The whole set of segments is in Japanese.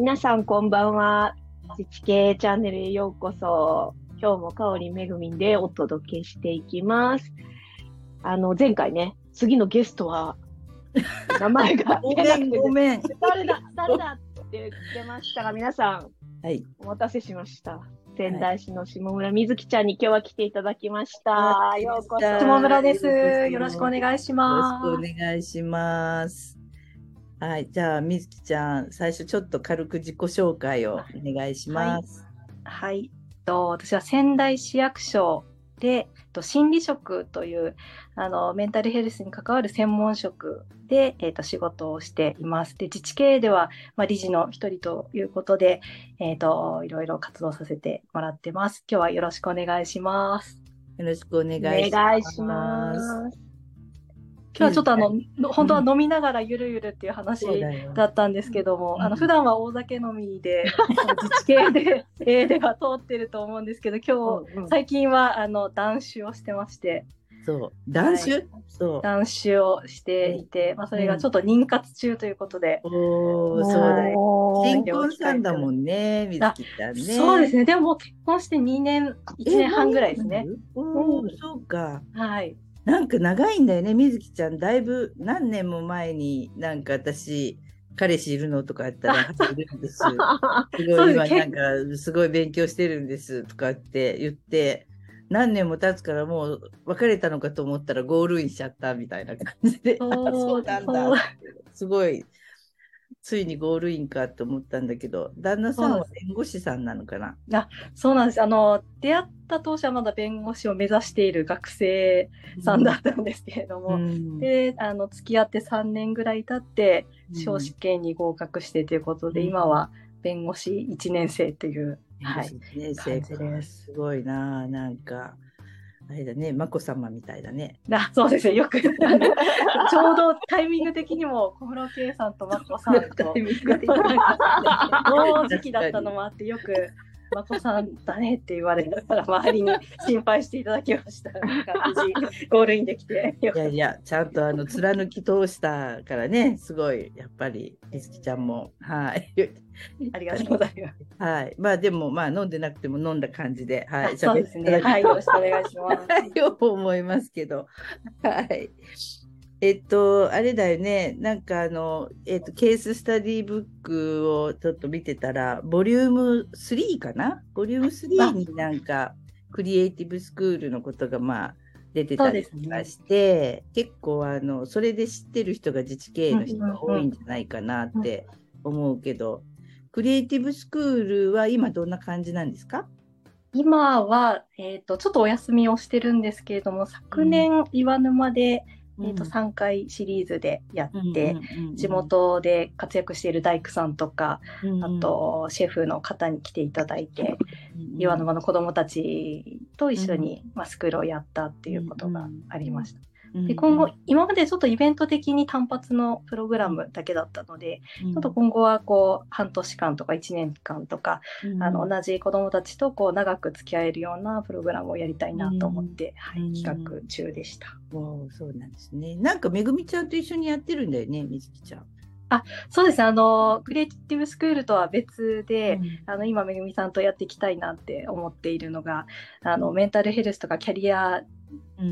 皆さんこんばんは。自治系チャンネルへようこそ。今日も香りめぐみんでお届けしていきます。あの、前回ね、次のゲストは、名前がごめん、ごめん。誰だ誰だって言ってましたが、皆さん、はい。お待たせしました。仙台市の下村みずきちゃんに今日は来ていただきました。はいようこそ。下村ですよろしくお願いしよます。ろしくお願いします。はい。じゃあ、みずきちゃん、最初ちょっと軽く自己紹介をお願いします。はい。と私は仙台市役所でと心理職というあのメンタルヘルスに関わる専門職で、えー、と仕事をしています。で自治系では、まあ、理事の一人ということで、えー、といろいろ活動させてもらってます。今日はよろしくお願いします。よろしくお願いしおます。今日はちょっとあの、の本当は飲みながらゆるゆるっていう話だったんですけども、うんあの普段は大酒飲みで、自治系で、えーでは通ってると思うんですけど、今日、うんうん最近はあの断酒をしてまして、そう。男子、はいそう。断酒をしていて、まあ、それがちょっと妊活中ということで、おー、そうだよ。新婚さんだもんね、みずきちゃんね。そうですね、でも結婚して2年、1年半ぐらいですね。。おー、そうか。はい。なんか長いんだよね、みずきちゃん。だいぶ何年も前になんか私、彼氏いるのとかやったら、いるんです。すそごい今なんかすごい勉強してるんですとかって言って、何年も経つからもう別れたのかと思ったらゴールインしちゃったみたいな感じで、あそうなんだ。すごい、ついにゴールインかと思ったんだけど、旦那さんは弁護士さんなのかな？そうなんです。あの、出会った当初はまだ弁護士を目指している学生さんだったんですけれども、うん。で、あの、付き合って3年ぐらい経って、うん司試験に合格してということで、うん。今は弁護士1年生という、はい、弁護士ね感じですすごいな、なんか、あれだね、眞子さまみたいだね。あそうですね、よく、ちょうどタイミング的にも小室圭さんと眞子さんと、同時期だったのもあって、よく、眞子さんだねって言われたら、周りに心配していただきました。ゴールインできて、よいやいや、ちゃんとあの貫き通したからね、すごい、やっぱり、みずきちゃんも。はい。ありがとうございます。はい。まあでも、まあ飲んでなくても飲んだ感じで、はい。あそうですね。はい、よろしくお願いします。きたいと思いますけど。はい。えっと、あれだよね、なんかあの、えっと、ケーススタディブックをちょっと見てたら、ボリューム3かな？ボリューム3になんか、クリエイティブスクールのことがまあ、出てたりとかして、結構あの、それで知ってる人が自治経営の人が多いんじゃないかなって思うけど、クリエイティブスクールは今どんな感じなんですか？今は、えっとちょっとお休みをしてるんですけれども昨年岩沼で、えっと3回シリーズでやって、地、元で活躍している大工さんとか、うんあ、とシェフの方に来ていただいて、岩沼の子どもたちと一緒に、まあ、スクールをやったっていうことがありました。で今後、今までちょっとイベント的に単発のプログラムだけだったので、ちょっと今後はこう半年間とか1年間とか、あの同じ子どもたちとこう長く付き合えるようなプログラムをやりたいなと思って、はいうん。企画中でした。おーそうなんですね。なんかめぐみちゃんと一緒にやってるんだよね、みずきちゃん。そうです。ね、あの、クリエイティブスクールとは別で、うん。あの今めぐみさんとやっていきたいなって思っているのがあのメンタルヘルスとかキャリア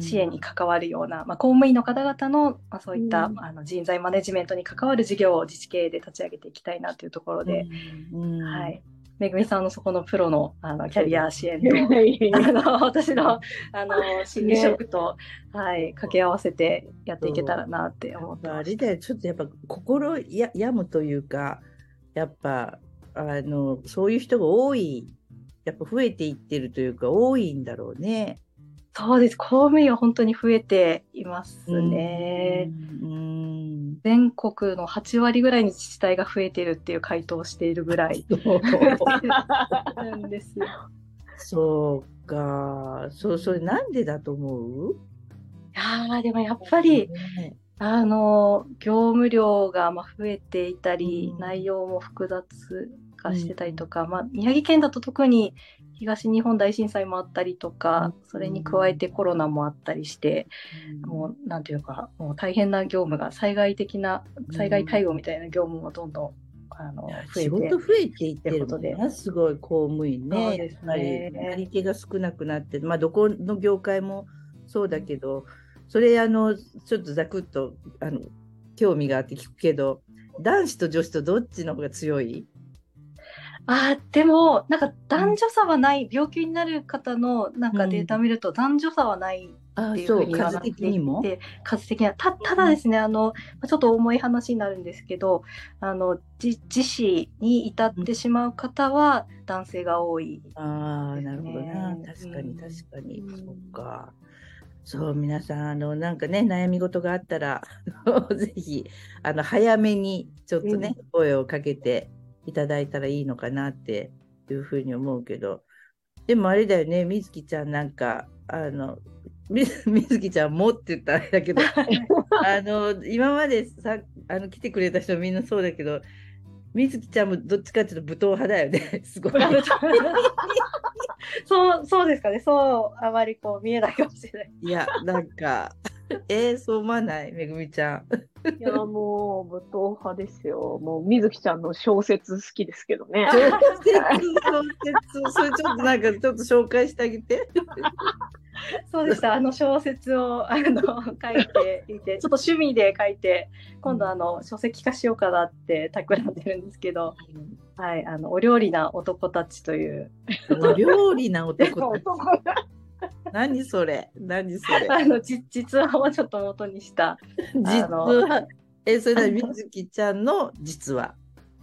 支援に関わるような、まあ、公務員の方々の、まあ、そういった、うん。あの人材マネジメントに関わる事業を自治経営で立ち上げていきたいなというところで、うんはい、めぐみさんのそこのプロのあのキャリア支援といあの私のあの心理職と、はい、掛け合わせてやっていけたらなって思ってあれだよ、ちょっとやっぱ心や病むというか、やっぱあのそういう人が多い、やっぱ増えていってるというか、多いんだろうね。た。そうです、公務員は本当に増えていますね。うん。全国の8割ぐらいに自治体が増えているっていう回答をしているぐらい なんですよ。そうか、そう、それなんでだと思う？いやーでもやっぱり、ねあの業務量がまあ増えていたり、うん内容も複雑化してたりとか、まあ、宮城県だと特に東日本大震災もあったりとか、うん。それに加えてコロナもあったりして、もうなんていうかもう大変な業務が災害的な災害対応みたいな業務もどんどんあの増え仕て事増えていってるもんな、すごい公務員ね。ね。やっぱりなり手が少なくなって、まあどこの業界もそうだけど、それあのちょっとざくっとあの興味があって聞くけど、男子と女子とどっちの方が強い？あーでもなんか男女差はない、病気になる方のなんかデータ見ると男女差はないあっていうふそうう数に言われてい的にも？て数的にはたただですね、あのまあちょっと重い話になるんですけどあの自自死に至ってしまう方は男性が多い。ああ、ですねなるほどな。確かにうん確かに。うんそっか。そう、皆さん、あの、なんかね、悩み事があったら、ぜひ、あの、早めに、ちょっとね、声をかけていただいたらいいのかなっていうふうに思うけど、でもあれだよね、みずきちゃんなんか、あの、み みずきちゃんもって言ったらあれだけど、あの、今までさ、あの、来てくれた人みんなそうだけど、みずきちゃんもどっちかっていうと武闘派だよね、すごい。そうそうですかね。そうあまりこう見えないかもしれない。いや、なんか、えー、そう思わないめぐみちゃん。いや、もう、武闘派ですよ。もう、水木ちゃんの小説好きですけどね。小説、小説、それちょっとなんか、ちょっと紹介してあげて。そうでした。あの小説をあの書いていて、ちょっと趣味で書いて、今度あの書籍化しようかなって企んでるんですけど、はい、あのお料理な男たちというお料理な男たち。男 何それ何それあのじ実話をちょっと元にした、実は、え、それなりみずきちゃんの実は。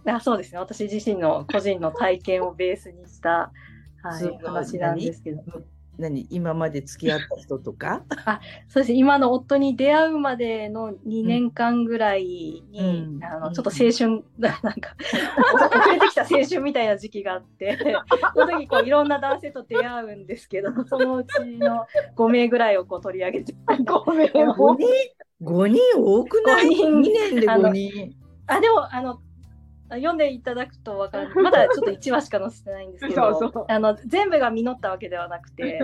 あそうですね。私自身の個人の体験をベースにした、はい、話なんですけど。何今まで付き合った人とか？そうですね。今の夫に出会うまでの2年間ぐらいに、うんあのちょっと青春、なんか遅れてきた青春みたいな時期があって、その時こういろんな男性と出会うんですけど、そのうちの5名ぐらいをこう取り上げて、ごめん、?5 もう人 ?5 人多くない？五人 ?2 年であの5人。あ、でも、あの、読んでいただくとわかる。まだちょっと1話しか載せてないんですけど、そうそう。あの全部が実ったわけではなくて、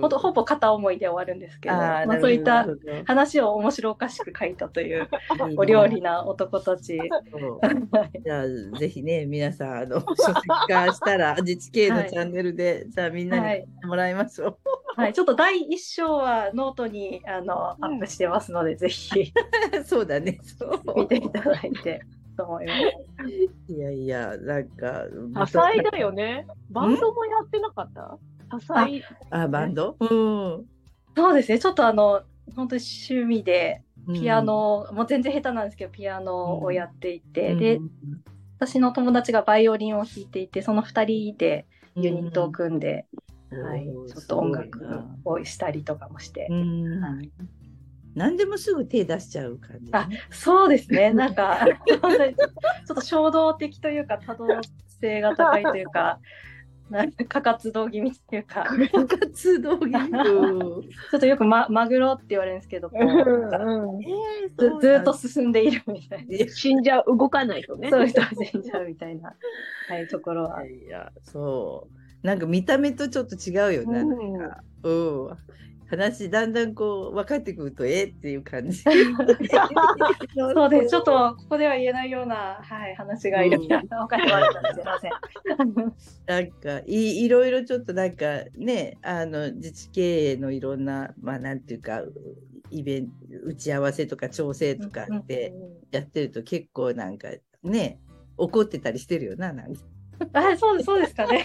ほとほぼ片思いで終わるんですけど、まあ、そういった話を面白おかしく書いたという お料理な男たち。じゃあ、ぜひね、皆さん、あの、書籍化したら、自治系のチャンネルで、じゃあみんなにもらいましょう。はい、ちょっと第一章はノートにあのアップしてますので、ぜひ。そうだね。そう。見ていただいてと思います。いやいや、なんか、多彩だよね。バンドもやってなかった？多彩。あ、バンド？うん。そうですね、ちょっとあの、本当に趣味で、ピアうん、ノ、もう全然下手なんですけど、ピアノをやっていて、うんで、私の友達がバイオリンを弾いていて、その2人でユニットを組んで、はい、ちょっと音楽をしたりとかもしてう。ん。はい何でもすぐ手出しちゃう感じ、あそうですね、なんか、ちょっと衝動的というか、多動性が高いというか、なんか過活動気味っていうか、活動気味？ちょっとよく、ま、マグロって言われるんですけど、ずっと進んでいるみたいな。死んじゃう、動かないとね。そういう人は死んじゃうみたいな、はい、ところは。いや、そう。なんか見た目とちょっと違うよね。なんか、うん。話だんだんこう分かってくるとえっていう感じ。そうです。ちょっとここでは言えないような、はい、話がいろいろ他にもあるかもしれません。なんかいいろいろちょっとなんかねあの自治経営のいろんなまあなんていうかイベント打ち合わせとか調整とかってやってると結構なんかね怒ってたりしてるよななんか。あ、そうそうですかね。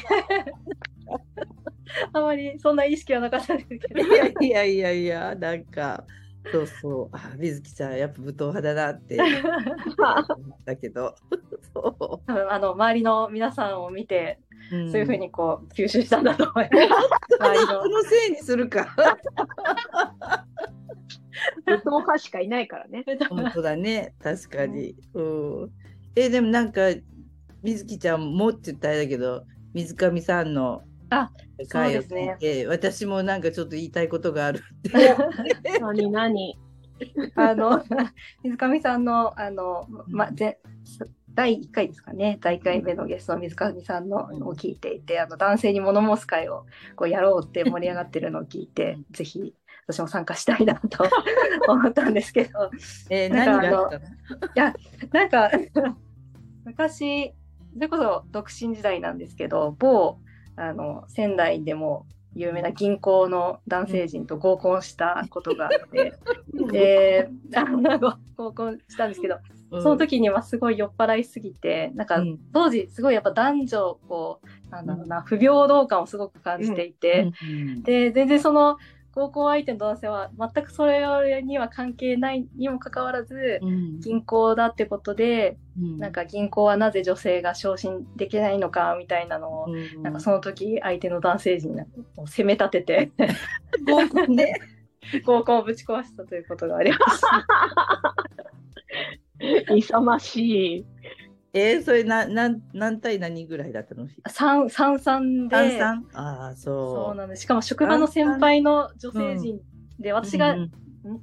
あまりそんな意識はなかったですけど。いやいやいやいやなんかそうそうあ水木ちゃんやっぱ武闘派だなって思ったけどそ多分あの周りの皆さんを見て、う、んそういうふうにこう吸収したんだと思います。周りのそのせいにするか。武闘派しかいないからね。本当だね、確かに。うん。え、でもなんか、水木ちゃんもって言ったらあれだけど、水上さんのあそうですね。聞いて、私もなんかちょっと言いたいことがあるって。何 何？あの 水上さんのあの、ま、ぜ第1回ですかね。第1回目のゲストの水上さんのを聞いていてあの男性に物申す会をこうやろうって盛り上がってるのを聞いてぜひ私も参加したいなと思ったんですけど。えーなんか何があったの？なんか昔、それこそ独身時代なんですけど、某、あの、仙台でも有名な銀行の男性陣と合コンしたことがあって、で、あの合コンしたんですけど、その時にはすごい酔っ払いすぎて、なんかうん。当時すごいやっぱ男女、こう、なんだろうな、不平等感をすごく感じていて、うん。で、全然その合コン相手の男性は全くそれには関係ないにもかかわらず、うん銀行だってことで、うんなんか銀行はなぜ女性が昇進できないのかみたいなのを、うんなんかその時相手の男性陣を責め立てて合コンで？合コンをぶち壊したということがありました。勇ましい。えー、それななん何対何ぐらいだったの？三三三で。三三？ああそそううなんです。しかも職場の先輩の女性陣で、私が、ん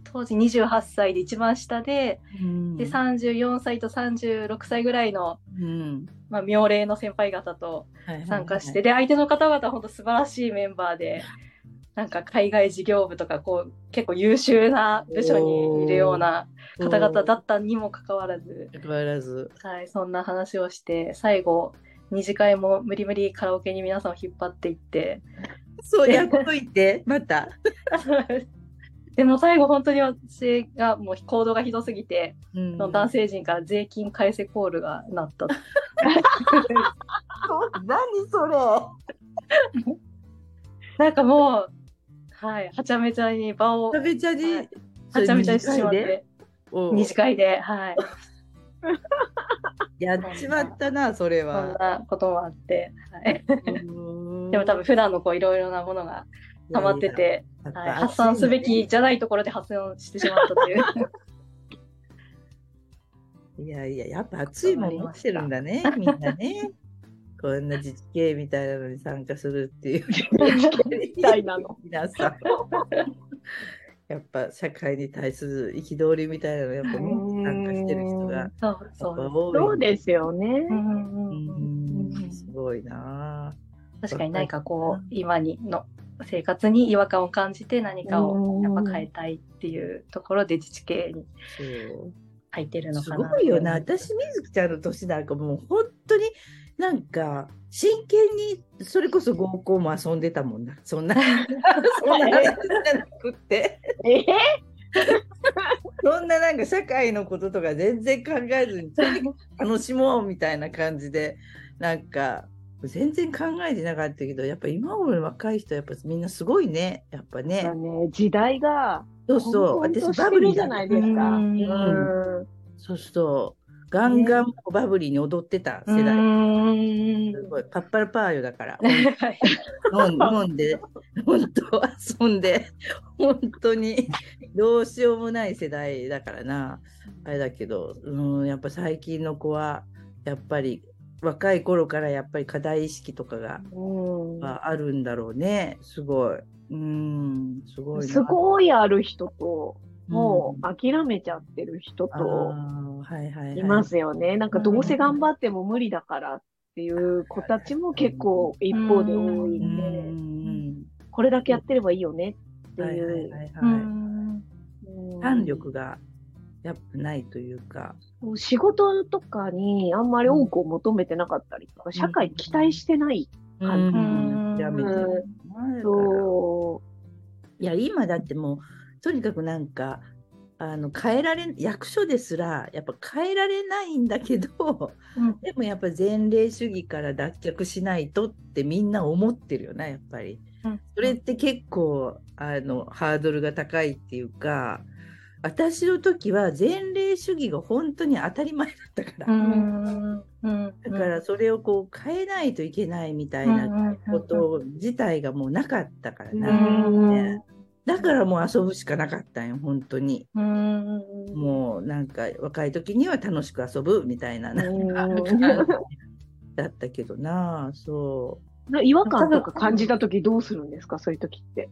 当時28歳で一番下で、うん。で34歳と36歳ぐらいの、うん。まあ、妙齢の先輩方と参加して、で相手の方々は本当素晴らしいメンバーでなんか海外事業部とかこう結構優秀な部署にいるような方々だったにもかかわらず、変わらずはい、そんな話をして最後二次会も無理無理カラオケに皆さんを引っ張っていって。そうやっといて。また。でも最後本当に私がもう行動がひどすぎて、うん。その男性陣から税金返せコールが鳴った。何それ。なんかもう、はい、はちゃめちゃに場を、はめちゃめちゃにちゃめちゃにしてしまって、お二次会で、はい、やっちまったなそれそんはなこともあって、はい、ででも多分普段のこういろいろなものが溜まってて、はい、発散すべきじゃないところで発散してしまったという。いやいや、やっぱ熱いもん持ってるんだね、みんなね。こんな自治系みたいなのに参加するっていう。みたいなの。皆さん。やっぱ社会に対する憤りみたいなのやっぱ参加してる人がそうですよね。すごいな確かに何かこう今にの生活に違和感を感じて何かをやっぱ変えたいっていうところで自治系に入ってるのすかな。ごいよな。私、みずきちゃんの年なんかもう本当になんか真剣にそれこそ合コンも遊んでたもんな。そんな、そんな話じゃなくって。えー？そんななんか社会のこととか全然考えずに楽しもうみたいな感じでなんか全然考えてなかったけどやっぱ今頃の若い人やっぱみんなすごいねやっぱね。ね時代がそうそう私バブリーしてるじゃないですか。うんうんそうそうガンガンバブリーに踊ってた世代。すごい。パッパラパーよだから。はい。飲んで本当遊んで本当にどうしようもない世代だからな。あれだけど、うん、やっぱ最近の子はやっぱり若い頃からやっぱり課題意識とかがうん。があるんだろうね。すごい。うんすごいな。すごいある人と、もうん。う諦めちゃってる人あとーはいはいはい、いますよね。なんかどうせ頑張っても無理だからっていう子たちも結構一方で多いうんで、んこれだけやってればいいよねってはいはいいう。はいはい。うんうん胆力がやっぱないというか。仕事とかにあんまり多くを求めてなかったりとか、社会に期待してない。うんやめてるなそいや今だってもうとにかくなんかあの変えられ役所ですらやっぱ変えられないんだけどうん。でもやっぱ前例主義から脱却しないとってみんな思ってるよなやっぱり。うん。それって結構あのハードルが高いっていうか私の時は前例主義が本当に当たり前だったから、だからそれをこう変えないといけないみたいなこと自体がもうなかったからう。な、だからもう遊ぶしかなかったんよ本当に。うん。もうなんか若い時には楽しく遊ぶみたいななんかだったけどなそう。違和感とか感じたときどうするんですか？そういうときって。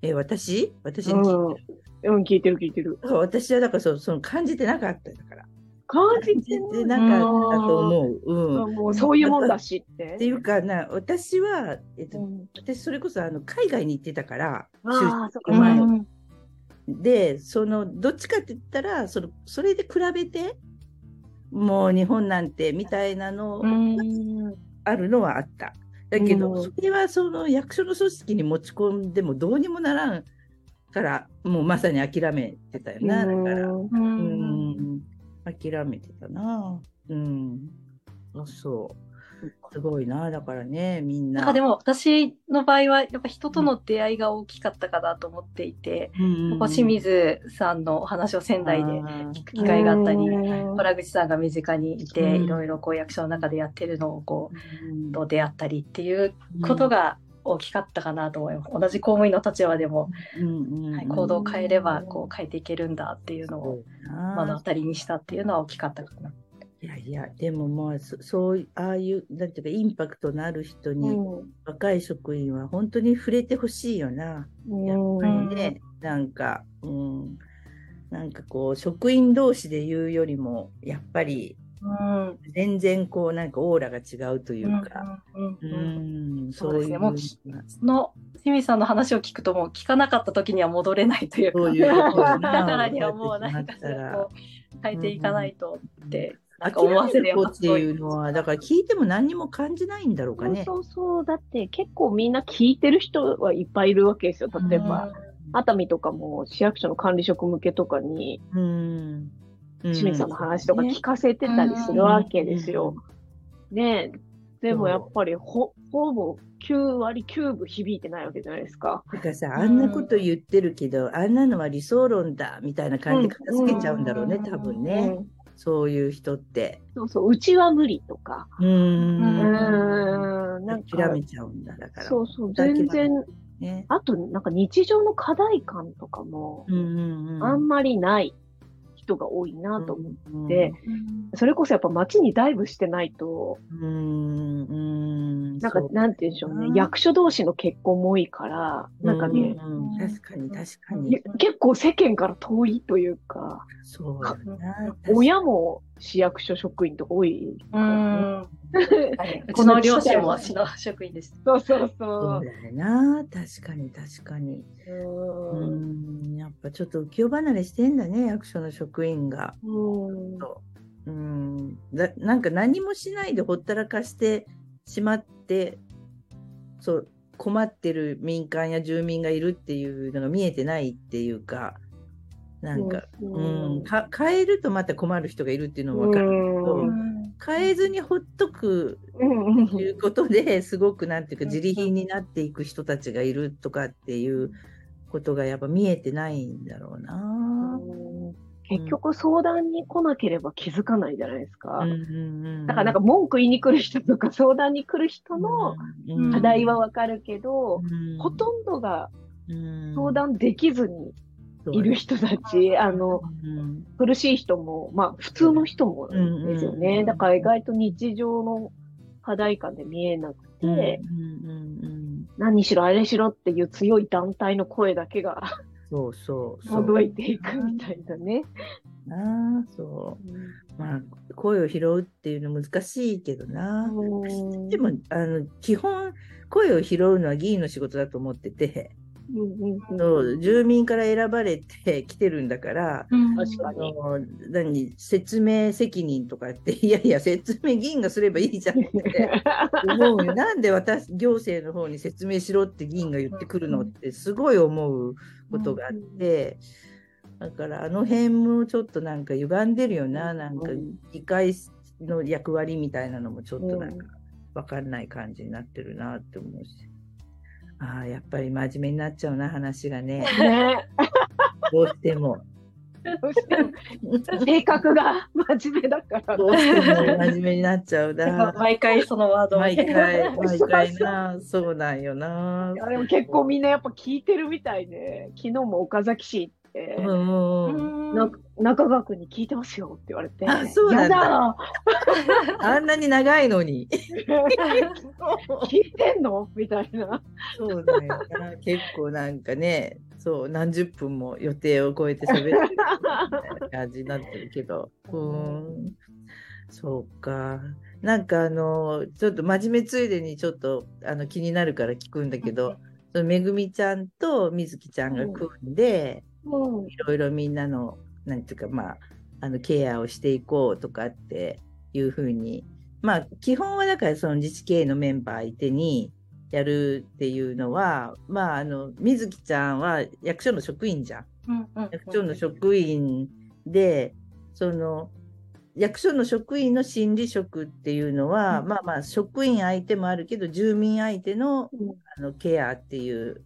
え私？私にうん聞いてる、うん、聞いてる聞いてる。私はだからそうその感じてなかっただから感じててなかったと思う、うん、もうそういうもんだしっってて。いうかな私は、えっとうん。私それこそあの海外に行ってたからああ、そっ前。うんでそのどっちかって言ったらそのそれで比べてもう日本なんてみたいなのうん。あるのはあった。だけど、うん。それはその役所の組織に持ち込んでもどうにもならんから、もうまさに諦めてたよな、だから。うん、諦めてたな。うん。あそう。すごいな、だからね、みんな。なんかでも私の場合はやっぱ人との出会いが大きかったかなと思っていて、うんうん、清水さんのお話を仙台であ聞く機会があったり、うん原口さんが身近にいて、うんいろいろこう役所の中でやってるのをこーうと出会ったりっていうこと、が大きかったかなと思います。同じ公務員の立場でも、うんうんうんはい行動を変えればこう変えていけるんだっていうのを目の当たりにしたっていうのは大きかったかな。いやいや、でももうそ、そういう、ああいう、なんていうか、インパクトのある人に、若い職員は本当に触れてほしいよな。うんやっぱりね、なんか、うん、なんかこう、職員同士で言うよりも、やっぱり、うん。全然こう、なんかオーラが違うというか、ううんそうですね。もうその清水さんの話を聞くともう聞かなかった時には戻れないというか、そういうことだからにはもうなんかこう変えていかないとって、なんか諦思わせるめる子っていうのは、だから聞いても何にも感じないんだろうかね。そうそう。そう。だって結構みんな聞いてる人はいっぱいいるわけですよ。例えば、熱海とかも市役所の管理職向けとかに、うん。清水さんの話とか聞かせてたりするわけですよ。ねえ。でもやっぱりほ、ほぼ9割9分響いてないわけじゃないですか。だからさ、あんなこと言ってるけど、あんなのは理想論だみたいな感じで片付けちゃうんだろうね、うん多分うね。んそういう人って。そうそう、うちは無理とか。うんうんん、なんか、諦めちゃうんだ、だから。そうそう、全然、ね。あと、なんか日常の課題感とかも、うんうんうん。あんまりない人が多いなと思う。うんてそれこそやっぱ街にダイブしてないと、うん、うん。なんかなんて言うんでしょうねう、ん役所同士の結婚も多いから、なんかね、うんうん確かに確かいにや。結構世間から遠いというか、そう。親も市役所職員とか多いからね、うんはい、うちの両親も市の職員でした。そうそうそそうだよな。確かに確かに。う。ううんん、やっぱちょっと浮世離れしてんだね、役所の職員が。うんうん、だなんか何もしないでほったらかしてしまって、そう、困ってる民間や住民がいるっていうのが見えてないっていうか、なんか、うう。んん、か変えるとまた困る人がいるっていうのも分かるけど、うん。変えずにほっとくうん。ということですごくなんていうか自利品になっていく人たちがいるとかっていうことがやっぱ見えてないんだろうな。結局相談に来なければ気づかないじゃないですか。だからなんか文句言いに来る人とか相談に来る人のうん。課題はわかるけど、うん。ほとんどがうん。相談できずにいる人たち、あの、うん苦しい人も、まあ普通の人もですようんね。だから意外と日常の課題感で見えなくうんて、うんうん何しろあれしろっていう強い団体の声だけがそうそう。届いていくみたいなね。なあそう。まあ声を拾うっていうの難しいけどな。うんでもあの基本声を拾うのは議員の仕事だと思ってて、うんうんうんそう住民から選ばれて 来てるんだから、確かに。あの何説明責任とかって いやいや説明議員がすればいいじゃんって 思う。よなんで私行政の方に説明しろって議員が言ってくるのってすごい思うことがあって、だからあの辺もちょっとなんか歪んでるよな、なんか議会の役割みたいなのもちょっとなんか分かんない感じになってるなって思うし。ああ、やっぱり真面目になっちゃうな、話がね。ね。どうしても。性格が 真面目だからどうしても真面目になっちゃうな。毎回そのワードを毎回、毎回な。そうなんよな。いやでも結構みんなやっぱ聞いてるみたいで、昨日も岡崎市行って、うんうんうん。な中川君に聞いてますよって言われて、あそうなんだ あんなに長いのに。聞いてんの？みたいな。そうだよな。結構なんかね、そう、何十分も予定を超えて喋ってる感じになってるけど。うーん。そうか。なんかあの、ちょっと真面目ついでにちょっとあの気になるから聞くんだけど、そのめぐみちゃんとみずきちゃんが組んで、うんいろいろみんなの、なんていうか、まあ、あのケアをしていこうとかっていうふうにまあ基本はだからその自治経営のメンバー相手にやるっていうのはまああの水木ちゃんは役所の職員じゃん。役所の職員でその役所の職員の心理職っていうのは、うん、まあまあ職員相手もあるけど住民相手の,、あのケアっていう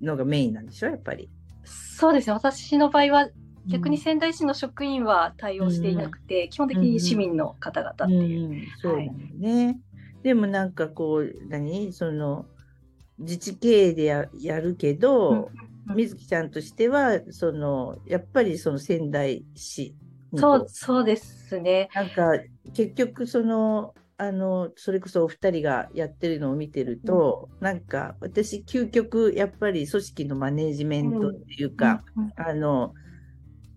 のがメインなんでしょやっぱり。そうですね私の場合は逆に仙台市の職員は対応していなくて、うん、基本的に市民の方々っていう。うん、そうだよね、はい、でもなんかこう何？その自治経営でややるけど、うん、水木ちゃんとしてはそのやっぱりその仙台市そうそうですね。なんか結局そのあのそれこそお二人がやってるのを見てると、うん、なんか私究極やっぱり組織のマネジメントっていうか、うん、あの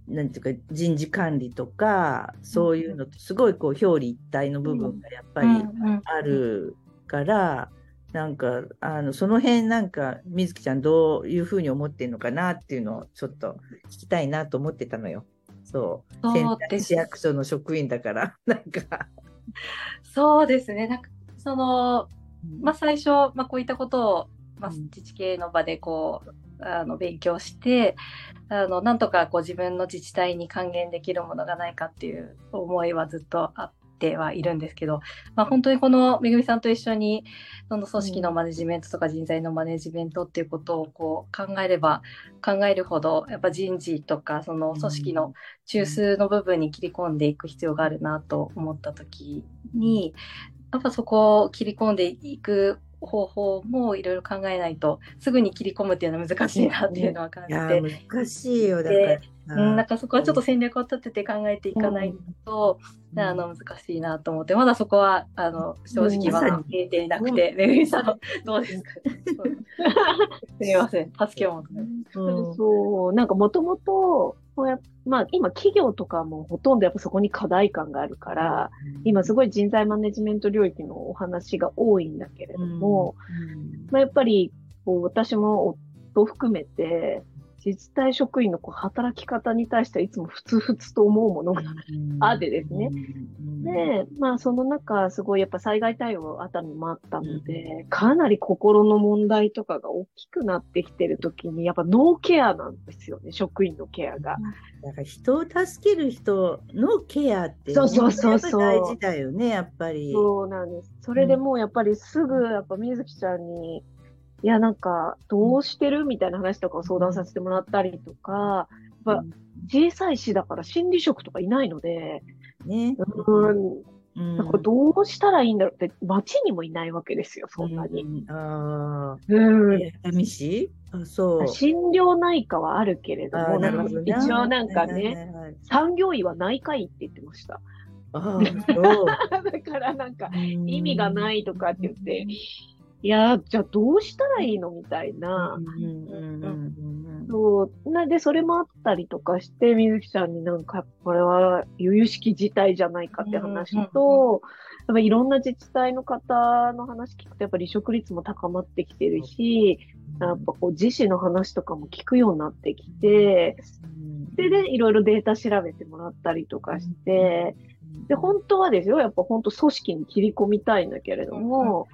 なんていうか人事管理とかそういうのとすごいこう表裏一体の部分がやっぱりあるから、なんかあのその辺なんか水木ちゃんどういうふうに思ってるのかなっていうのをちょっと聞きたいなと思ってたのよ。そう。仙台市役所の職員だから なんか。そうですね。なんかその、まあ、最初、まあ、こういったことを、まあ、自治系の場でこうあの勉強してあのなんとかこう自分の自治体に還元できるものがないかっていう思いはずっとあってはいるんですけど、まあ、本当にこのめぐみさんと一緒にその組織のマネジメントとか人材のマネジメントっていうことをこう考えれば考えるほどやっぱ人事とかその組織の中枢の部分に切り込んでいく必要があるなと思った時にやっぱそこを切り込んでいく方法もいろいろ考えないとすぐに切り込むっていうのは難しいなっていうのは感じて。難しいよだから。うん、なんかそこはちょっと戦略を立てて考えていかないと、うん、あの難しいなと思ってまだそこはあの正直は見えていなくて、めぐみさんどうですか？すみません助けを求めうん、そうなんかもともとまあ、今企業とかもほとんどやっぱそこに課題感があるから、今すごい人材マネジメント領域のお話が多いんだけれども、まあ、やっぱりこう私も夫含めて自治体職員のこう働き方に対してはいつもふつふつと思うものがあってですね。で、まあその中、すごいやっぱ災害対応あたりもあったので、かなり心の問題とかが大きくなってきてるときに、やっぱノーケアなんですよね、職員のケアが。だから人を助ける人のケアって、そうそうそうそう大事だよね、やっぱり。そうなんです。それでもうやっぱりすぐ、やっぱ水木ちゃんに、いや、なんか、どうしてる？みたいな話とかを相談させてもらったりとか、やっぱ小さい市だから心理職とかいないので、ね。うん。なんかどうしたらいいんだろうって、町にもいないわけですよ、そんなに。うん、ああ。うん。寂しい？あ、そう。心療内科はあるけれども、なんか一応なんかね、産業医は内科医って言ってました。ああ、そう。だからなんか、意味がないとかって言って、いやじゃあどうしたらいいのみたいな。そう。なんで、それもあったりとかして、水木さんになんか、これは由々しき事態じゃないかって話と、やっぱいろんな自治体の方の話聞くと、やっぱ離職率も高まってきてるし、やっぱこう自死の話とかも聞くようになってきて、で、で、いろいろデータ調べてもらったりとかして、で、本当はですよ、やっぱ本当組織に切り込みたいんだけれども、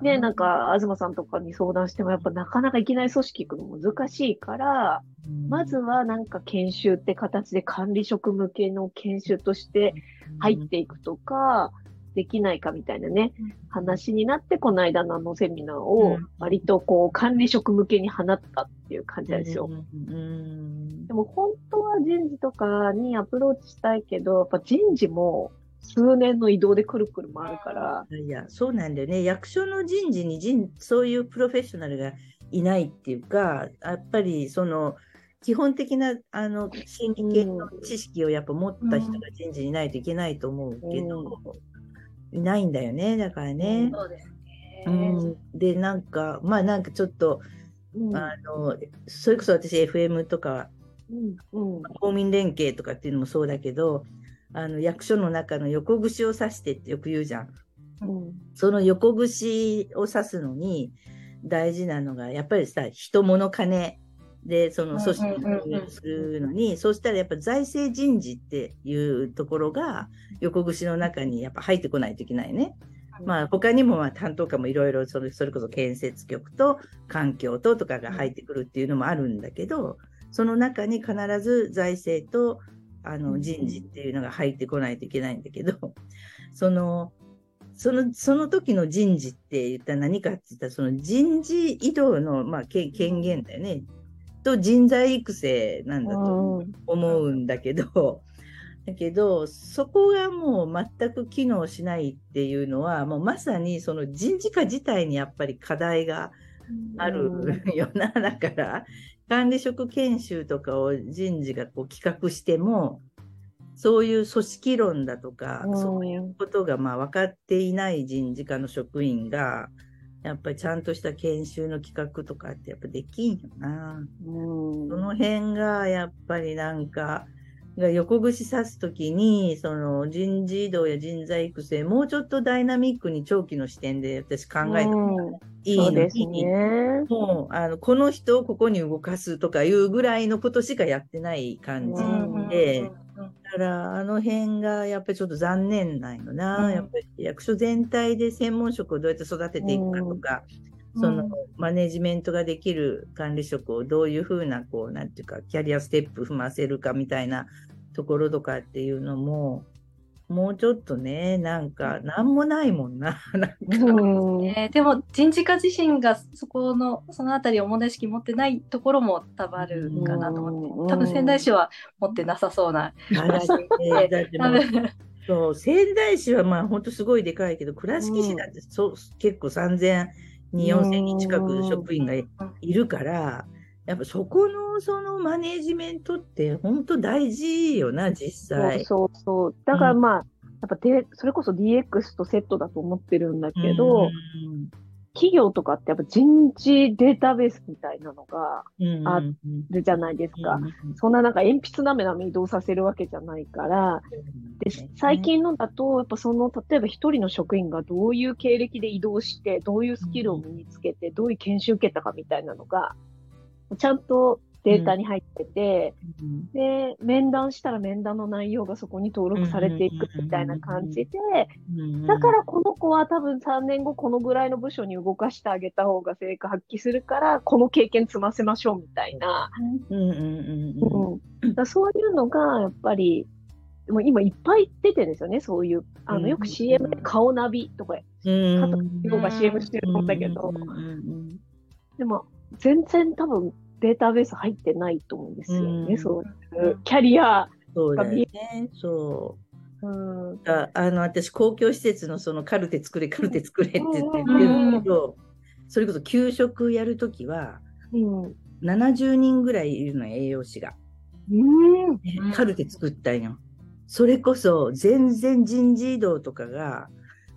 ね、なんか、東さんとかに相談しても、やっぱなかなかいきなり組織行くの難しいから、まずはなんか研修って形で管理職向けの研修として入っていくとか、できないかみたいなね、話になって、この間のあのセミナーを割とこう管理職向けに放ったっていう感じなんですよ。でも本当は人事とかにアプローチしたいけど、やっぱ人事も数年の移動でくるくる回るから。いや、そうなんだよね。役所の人事に人そういうプロフェッショナルがいないっていうか、やっぱりその、基本的なあの心理系の知識をやっぱ持った人が人事にないといけないと思うけど、うん、いないんだよね、だからね。そうですね。うん、で、なんか、まあなんかちょっと、うん、あのそれこそ私 FM とか、うんうん、公民連携とかっていうのもそうだけど、あの役所の中の横串を刺してってよく言うじゃん。うん、その横串を刺すのに大事なのがやっぱりさ人物金で、その組織をするのに、そうしたらやっぱ財政人事っていうところが横串の中にやっぱ入ってこないといけないね。まあ他にもまあ担当課もいろいろそれそれこそ建設局と環境ととかが入ってくるっていうのもあるんだけど、その中に必ず財政とあの人事っていうのが入ってこないといけないんだけど、そのそのその時の人事って言ったら何かって言ったらその人事異動の、まあ、権限だよね。と人材育成なんだと思うんだけど、だけど、そこがもう全く機能しないっていうのは、もうまさにその人事課自体にやっぱり課題があるよな。だから、管理職研修とかを人事がこう企画しても、そういう組織論だとか、そういうことがまあ分かっていない人事課の職員が、やっぱりちゃんとした研修の企画とかってやっぱできんよな。その辺がやっぱりなんか、が横串刺すときに、その人事異動や人材育成、もうちょっとダイナミックに長期の視点で私考えた方がいいのに、ね、もうあのこの人をここに動かすとかいうぐらいのことしかやってない感じで、だからあの辺がやっぱりちょっと残念なんよな、うん、やっぱり役所全体で専門職をどうやって育てていくかとか、うん、そのマネジメントができる管理職をどういうふうな、こう、なんていうか、キャリアステップ踏ませるかみたいなところとかっていうのも、もうちょっとね、なんか、なんもないもんな。なんか。ね、でも、人事課自身がそこの、そのあたりを問題意識持ってないところも多分あるかなと思って、多分仙台市は持ってなさそうな。話で、多分。そう。仙台市はまあ本当すごいでかいけど、倉敷市だってそ、う結構3000に4000人近く職員がいるから、やっぱそこのそのマネジメントって本当大事よな、実際。そうそう。だからまあ、うん、やっぱで、それこそ DX とセットだと思ってるんだけど、うん企業とかってやっぱ人事データベースみたいなのがあるじゃないですか。そんななんか鉛筆なめなめ移動させるわけじゃないから、で最近のだと、やっぱその、例えば一人の職員がどういう経歴で移動して、どういうスキルを身につけて、どういう研修受けたかみたいなのが、ちゃんとデータに入ってて、うん、で、面談したら面談の内容がそこに登録されていくみたいな感じで、だからこの子は多分3年後このぐらいの部署に動かしてあげた方が成果発揮するから、この経験積ませましょうみたいな。そういうのがやっぱり、もう今いっぱい出てるんですよね、そういう。あのよく CM で顔ナビとか、加藤が CM してると思うんだけど、でも全然多分データベース入ってないと思うんですよね、うん、そういうキャリアが見えね、そう。うん、ああの私、公共施設のそのカルテ作れ、カルテ作れって言ってるんだけど、それこそ給食やるときは、うん、70人ぐらいいるの、栄養士が。うん、カルテ作ったんよ。それこそ全然人事異動とかが、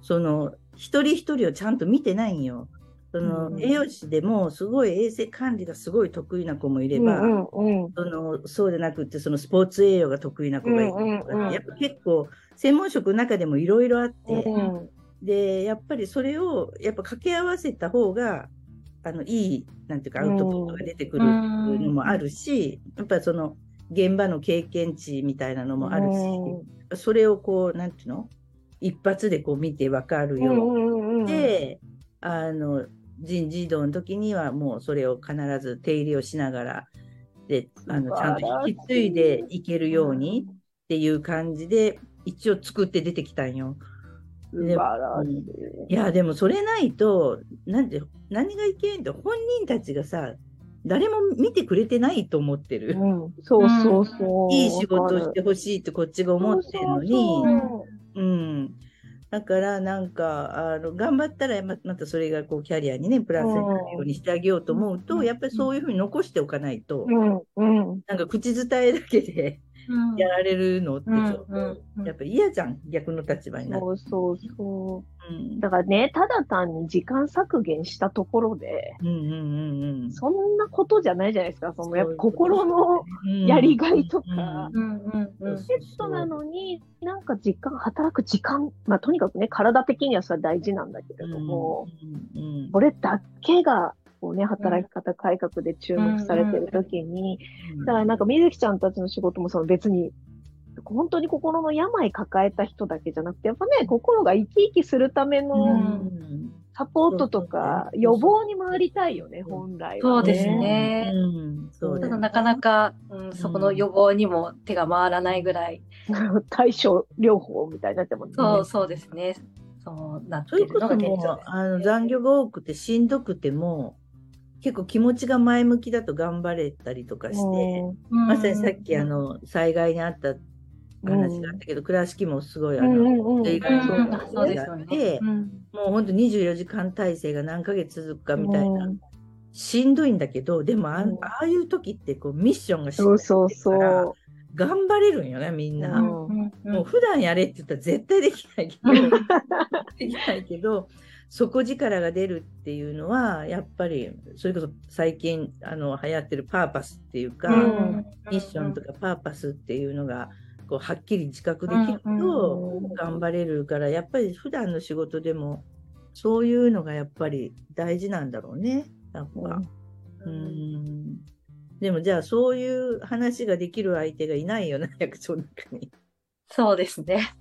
その一人一人をちゃんと見てないんよ。その栄養士でもすごい衛生管理がすごい得意な子もいれば、うんうんうん、そのそうでなくてそのスポーツ栄養が得意な子がいる。とか、ね、うんうん、やっぱ結構専門職の中でもいろいろあって、うん、でやっぱりそれをやっぱ掛け合わせた方があのいいなんていうかアウトプットが出てくるのもあるし、やっぱりその現場の経験値みたいなのもあるし、それをこうなんていうの？一発でこう見て分かるようで、あの人事異動の時にはもうそれを必ず手入れをしながらであのちゃんと引き継いでいけるようにっていう感じで一応作って出てきたんよ。でいやでもそれないとなんで何がいけんって本人たちがさ誰も見てくれてないと思ってる。うん、そうそうそう。いい仕事してほしいってこっちが思ってるのに、うん。だからなんかあの頑張ったらまたそれがこうキャリアにねプラスになるようにしてあげようと思うと、うん、やっぱりそういうふうに残しておかないと、うん。うん、なんか口伝えだけでやられるのってちょっと、やっぱ嫌じゃん逆の立場になって。そうそうそう、うん、だからねただ単に時間削減したところで、うんうんうんうん、そんなことじゃないじゃないですか。そのやっぱ心のやりがいとか、セットなのになんか時間働く時間まあとにかくね体的にはそれ大事なんだけれども、うんうんうん、これだけがこうね、働き方改革で注目されてる時に、だからなんか、みずきちゃんたちの仕事もその別に、本当に心の病抱えた人だけじゃなくて、やっぱね、心が生き生きするためのサポートとか予防に回りたいよね、本来は、ね。そうですね。ただなかなか、うん、そこの予防にも手が回らないぐらい。対症療法みたいになってもね。そうそうですね。そうなってるのが現状です、ね、あの残業が多くてしんどくても、結構気持ちが前向きだと頑張れたりとかして、まさにさっきあの災害にあった話があったけど、倉敷もすごいあの、映画のそうがあって、もう本当24時間体制が何ヶ月続くかみたいな、しんどいんだけど、でもあ,、あいう時ってこうミッションがしんどいから頑張れるんよね、みんな。もう普段やれって言ったら絶対できないけど、できないけど、底力が出るっていうのはやっぱりそれこそ最近あの流行ってるパーパスっていうか、うん、ミッションとかパーパスっていうのがこうはっきり自覚できると頑張れるから、やっぱり普段の仕事でもそういうのがやっぱり大事なんだろうね。なんか。うん、でもじゃあそういう話ができる相手がいないよな役所の中に。そうですね。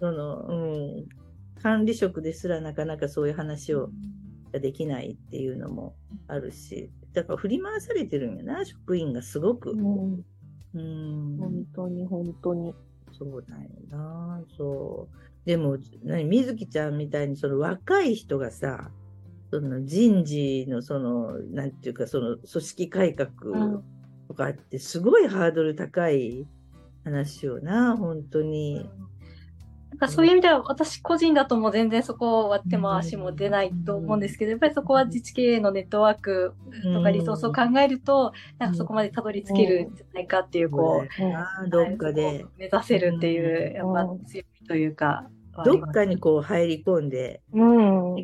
そのうん管理職ですらなかなかそういう話をができないっていうのもあるし、だから振り回されてるんやな、職員がすごく。うん。うん本当に本当に。そうだよな、そう。でも、何、みずきちゃんみたいにその若い人がさ、その人事のその、なんていうか、その組織改革とかってすごいハードル高い話よな、本当に。なんかそういう意味では私個人だともう全然そこは手も足も出ないと思うんですけど、やっぱりそこは自治経営のネットワークとかリソースを考えると、なんかそこまでたどり着けるんじゃないかっていう、こう、どっかで目指せるっていう、やっぱ強いというか、どっかにこう入り込んで、うん、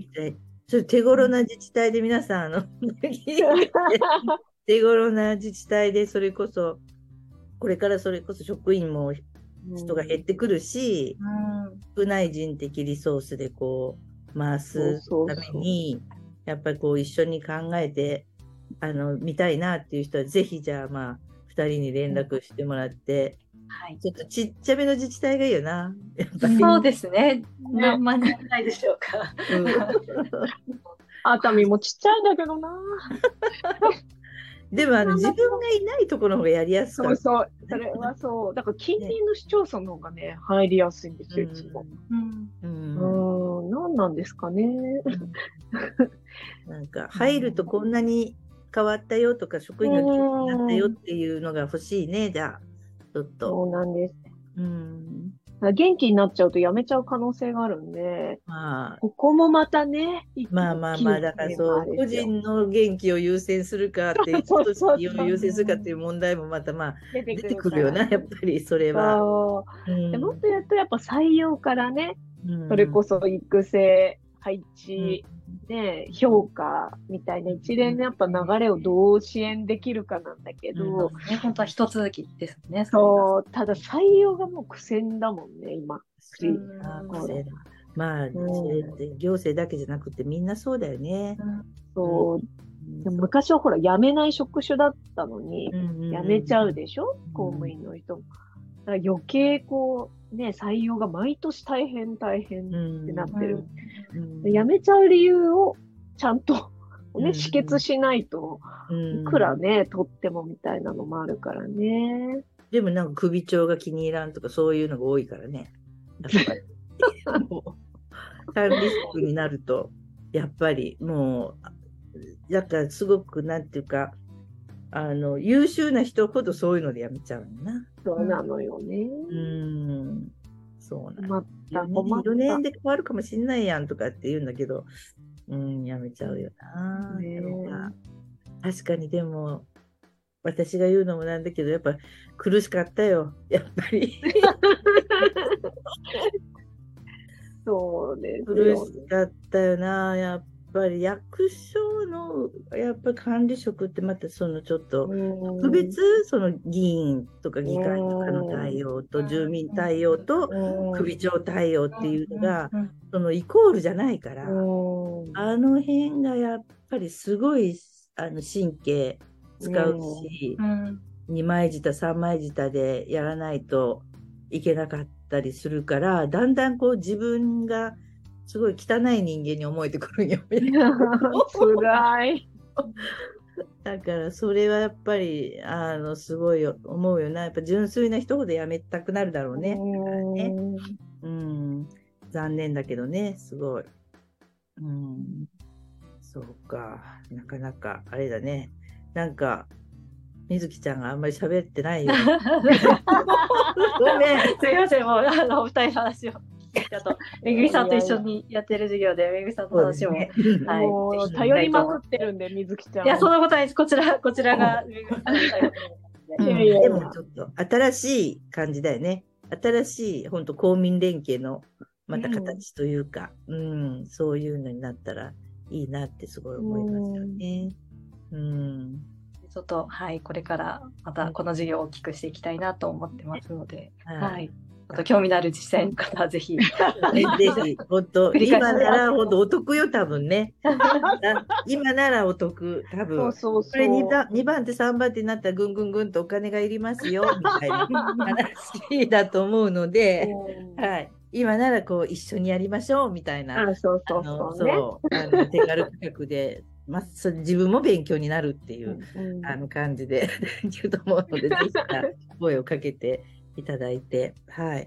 ちょっと手頃な自治体で皆さん、あの、手頃な自治体でそれこそ、これからそれこそ職員も人が減ってくるし、少ない人的リソースでこう回すためにやっぱりこう一緒に考えてあの見たいなっていう人はぜひじゃあまあ2人に連絡してもらって、はい、ちょっとちっちゃめの自治体がいいよな。そうですね。何万人ないでしょうか。熱海もちっちゃいんだけどな。でもあの自分がいないところの方がやりやすかそうそう、それはそう。だから近隣の市町村の方がね、入りやすいんですよ、いつも。うん。うん、何なんですかね。なんか入るとこんなに変わったよとか、職員がになったよっていうのが欲しいね、じゃあ、ちょっと。そうなんです。うん。元気になっちゃうとやめちゃう可能性があるんで、まあ、ここもまたね、まあまあまあ、だからそう、個人の元気を優先するかって、人を優先するかっていう問題もまたまあ、出てくるよな、やっぱりそれは。う。ん、もっと言うと、やっぱ採用からね、うん、それこそ育成、配置、うん。ね、評価みたいな一連のやっぱ流れをどう支援できるかなんだけど、うん、ね、本当は一続きですね。そう、ただ採用がもう苦戦だもんね、今。まあ、うん、行政だけじゃなくてみんなそうだよね。う。ん、そう。昔はほら、辞めない職種だったのに、辞めちゃうでしょ、公務員の人も。だから余計こう、ね、採用が毎年大変大変ってなってる。うん、辞めちゃう理由をちゃんとね、止血しないと、いくらね、取ってもみたいなのもあるからね。でもなんか首長が気に入らんとかそういうのが多いからね。やっぱり。管理職になると、やっぱりもう、だからすごくなんていうか、あの、優秀な人ほどそういうのでやめちゃうな。そうなのよね。うん。そうなんだ。4年で変わるかもしんないやんとかって言うんだけど、うん、やめちゃうよな。ね、確かにでも、私が言うのもなんだけど、やっぱ苦しかったよ、やっぱり。そうです苦しかったよな、やっぱり役所のやっぱり管理職ってまたそのちょっと特別その議員とか議会とかの対応と住民対応と首長対応っていうのがそのイコールじゃないからあの辺がやっぱりすごいあの神経使うし2枚舌3枚舌でやらないといけなかったりするからだんだんこう自分がすごい汚い人間に思えてくるんよ。辛い。だからそれはやっぱりあのすごい思うよなやっぱ純粋な人ほどやめたくなるだろうね。ねうん残念だけどねすごい。うんそうかなかなかあれだねなんかみずきちゃんがあんまり喋ってないよ。ごめんすいませんもうあのお二人の話を。あと、めぐみさんと一緒にやってる授業で、めぐみさんの話も、ね、はい、もう頼りまくってるんで、みずきちゃん。いや、そんなことないです。こちら、こちらが、めぐみさんでもちょっと新しい感じだよね。新しい、本当公民連携のまた形というか、うん、うん、そういうのになったらいいなってすごい思いますよね。うん、うん。ちょっと、はい、これからまたこの授業を大きくしていきたいなと思ってますので、はい、はいと興味のある実際の方はぜひ。ぜひ、本当、今なら本当お得よ、多分ね。今ならお得、多分。そうそうそうこれ 2, 番2番手、3番手になったらぐんぐんぐんとお金がいりますよ、みたいな話だと思うので、はい。今ならこう一緒にやりましょうみたいな。あそうそうそう、ね、そうあの手軽価格でまあ、そ自分も勉強になるっていう、うん、あの感じで言うと思うので、ぜひ声をかけていただいて、はい。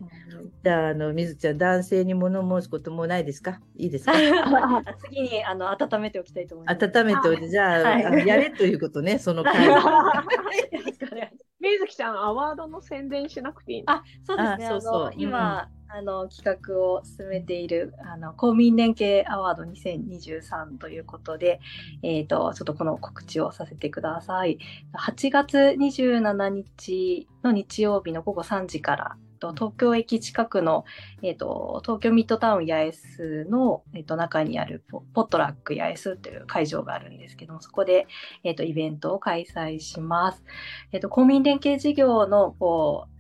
じゃあ、あの、みずちゃん、男性に物申すこともないですか？いいですか？次に、あの、温めておきたいと思います。温めておいて、じゃあ、はい、やれということね、その回。みずきちゃん、アワードの宣伝しなくていいあ、そうですね。そうそう今、うんあの企画を進めているあの公民連携アワード2023ということで、えーと、ちょっとこの告知をさせてください。8月27日の日曜日の午後3時から東京駅近くの、えーと、東京ミッドタウン八重洲の、えーと、中にあるポットラック八重洲という会場があるんですけども、そこで、えーと、イベントを開催します。えー、と公民連携事業のこう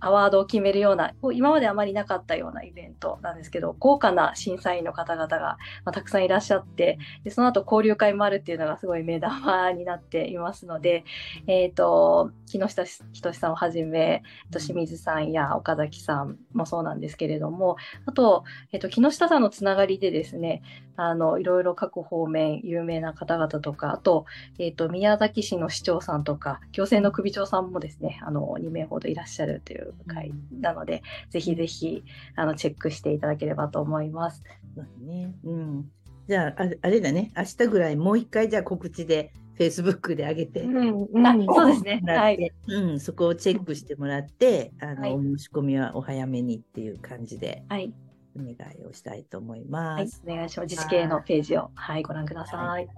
アワードを決めるような、今まであまりなかったようなイベントなんですけど、豪華な審査員の方々が、たくさんいらっしゃって、でその後交流会もあるっていうのがすごい目玉になっていますので、え、ー、と、木下仁さんをはじめ、清水さんや岡崎さんもそうなんですけれども、あと、え、ー、と、木下さんのつながりでですね、あの、いろいろ各方面有名な方々とか、あと、えっ、ー、と、宮崎市の市長さんとか、行政の首長さんもですね、あの、2名ほどいらっしゃるという回なので、ぜひぜひあのチェックしていただければと思います。ね。うん、じゃああれだね。明日ぐらいもう一回じゃあ告知でフェイスブックで上げて、うん、そうですね、はい、うん、そこをチェックしてもらって、あの、はい、お申し込みはお早めにっていう感じで、はい、お願いをしたいと思います。はい、お願いします。自治系のページを、はい、ご覧ください。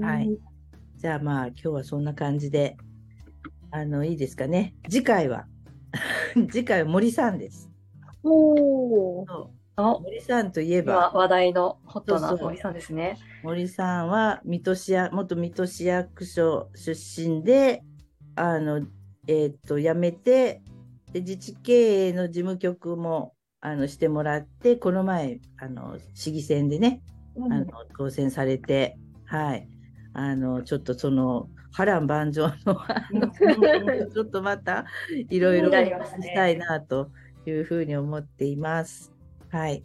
はい。じゃあまあ今日はそんな感じで、あのいいですかね。次回は 次回は森さんです。おお。森さんといえば話題のホットな森さんですね。森さんは水戸市や元水戸市役所出身で、あのえっ、と辞めてで自治経営の事務局もあのしてもらって、この前あの市議選でね、うん、あの当選されて、はい、あのちょっとその波乱万丈の ちょっとまたいろいろしたいなというふうに思っています。はい。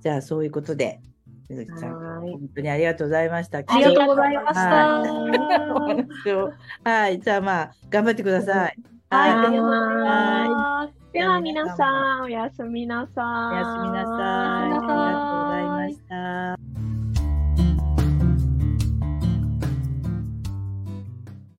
じゃあそういうことで、水木ちゃん、本当にありがとうございました。ありがとうございました。はい。じゃあまあ、頑張ってください。はい。ありがとうございます。では皆さん、おやすみなさい。おやすみなさい。ありがとうございました。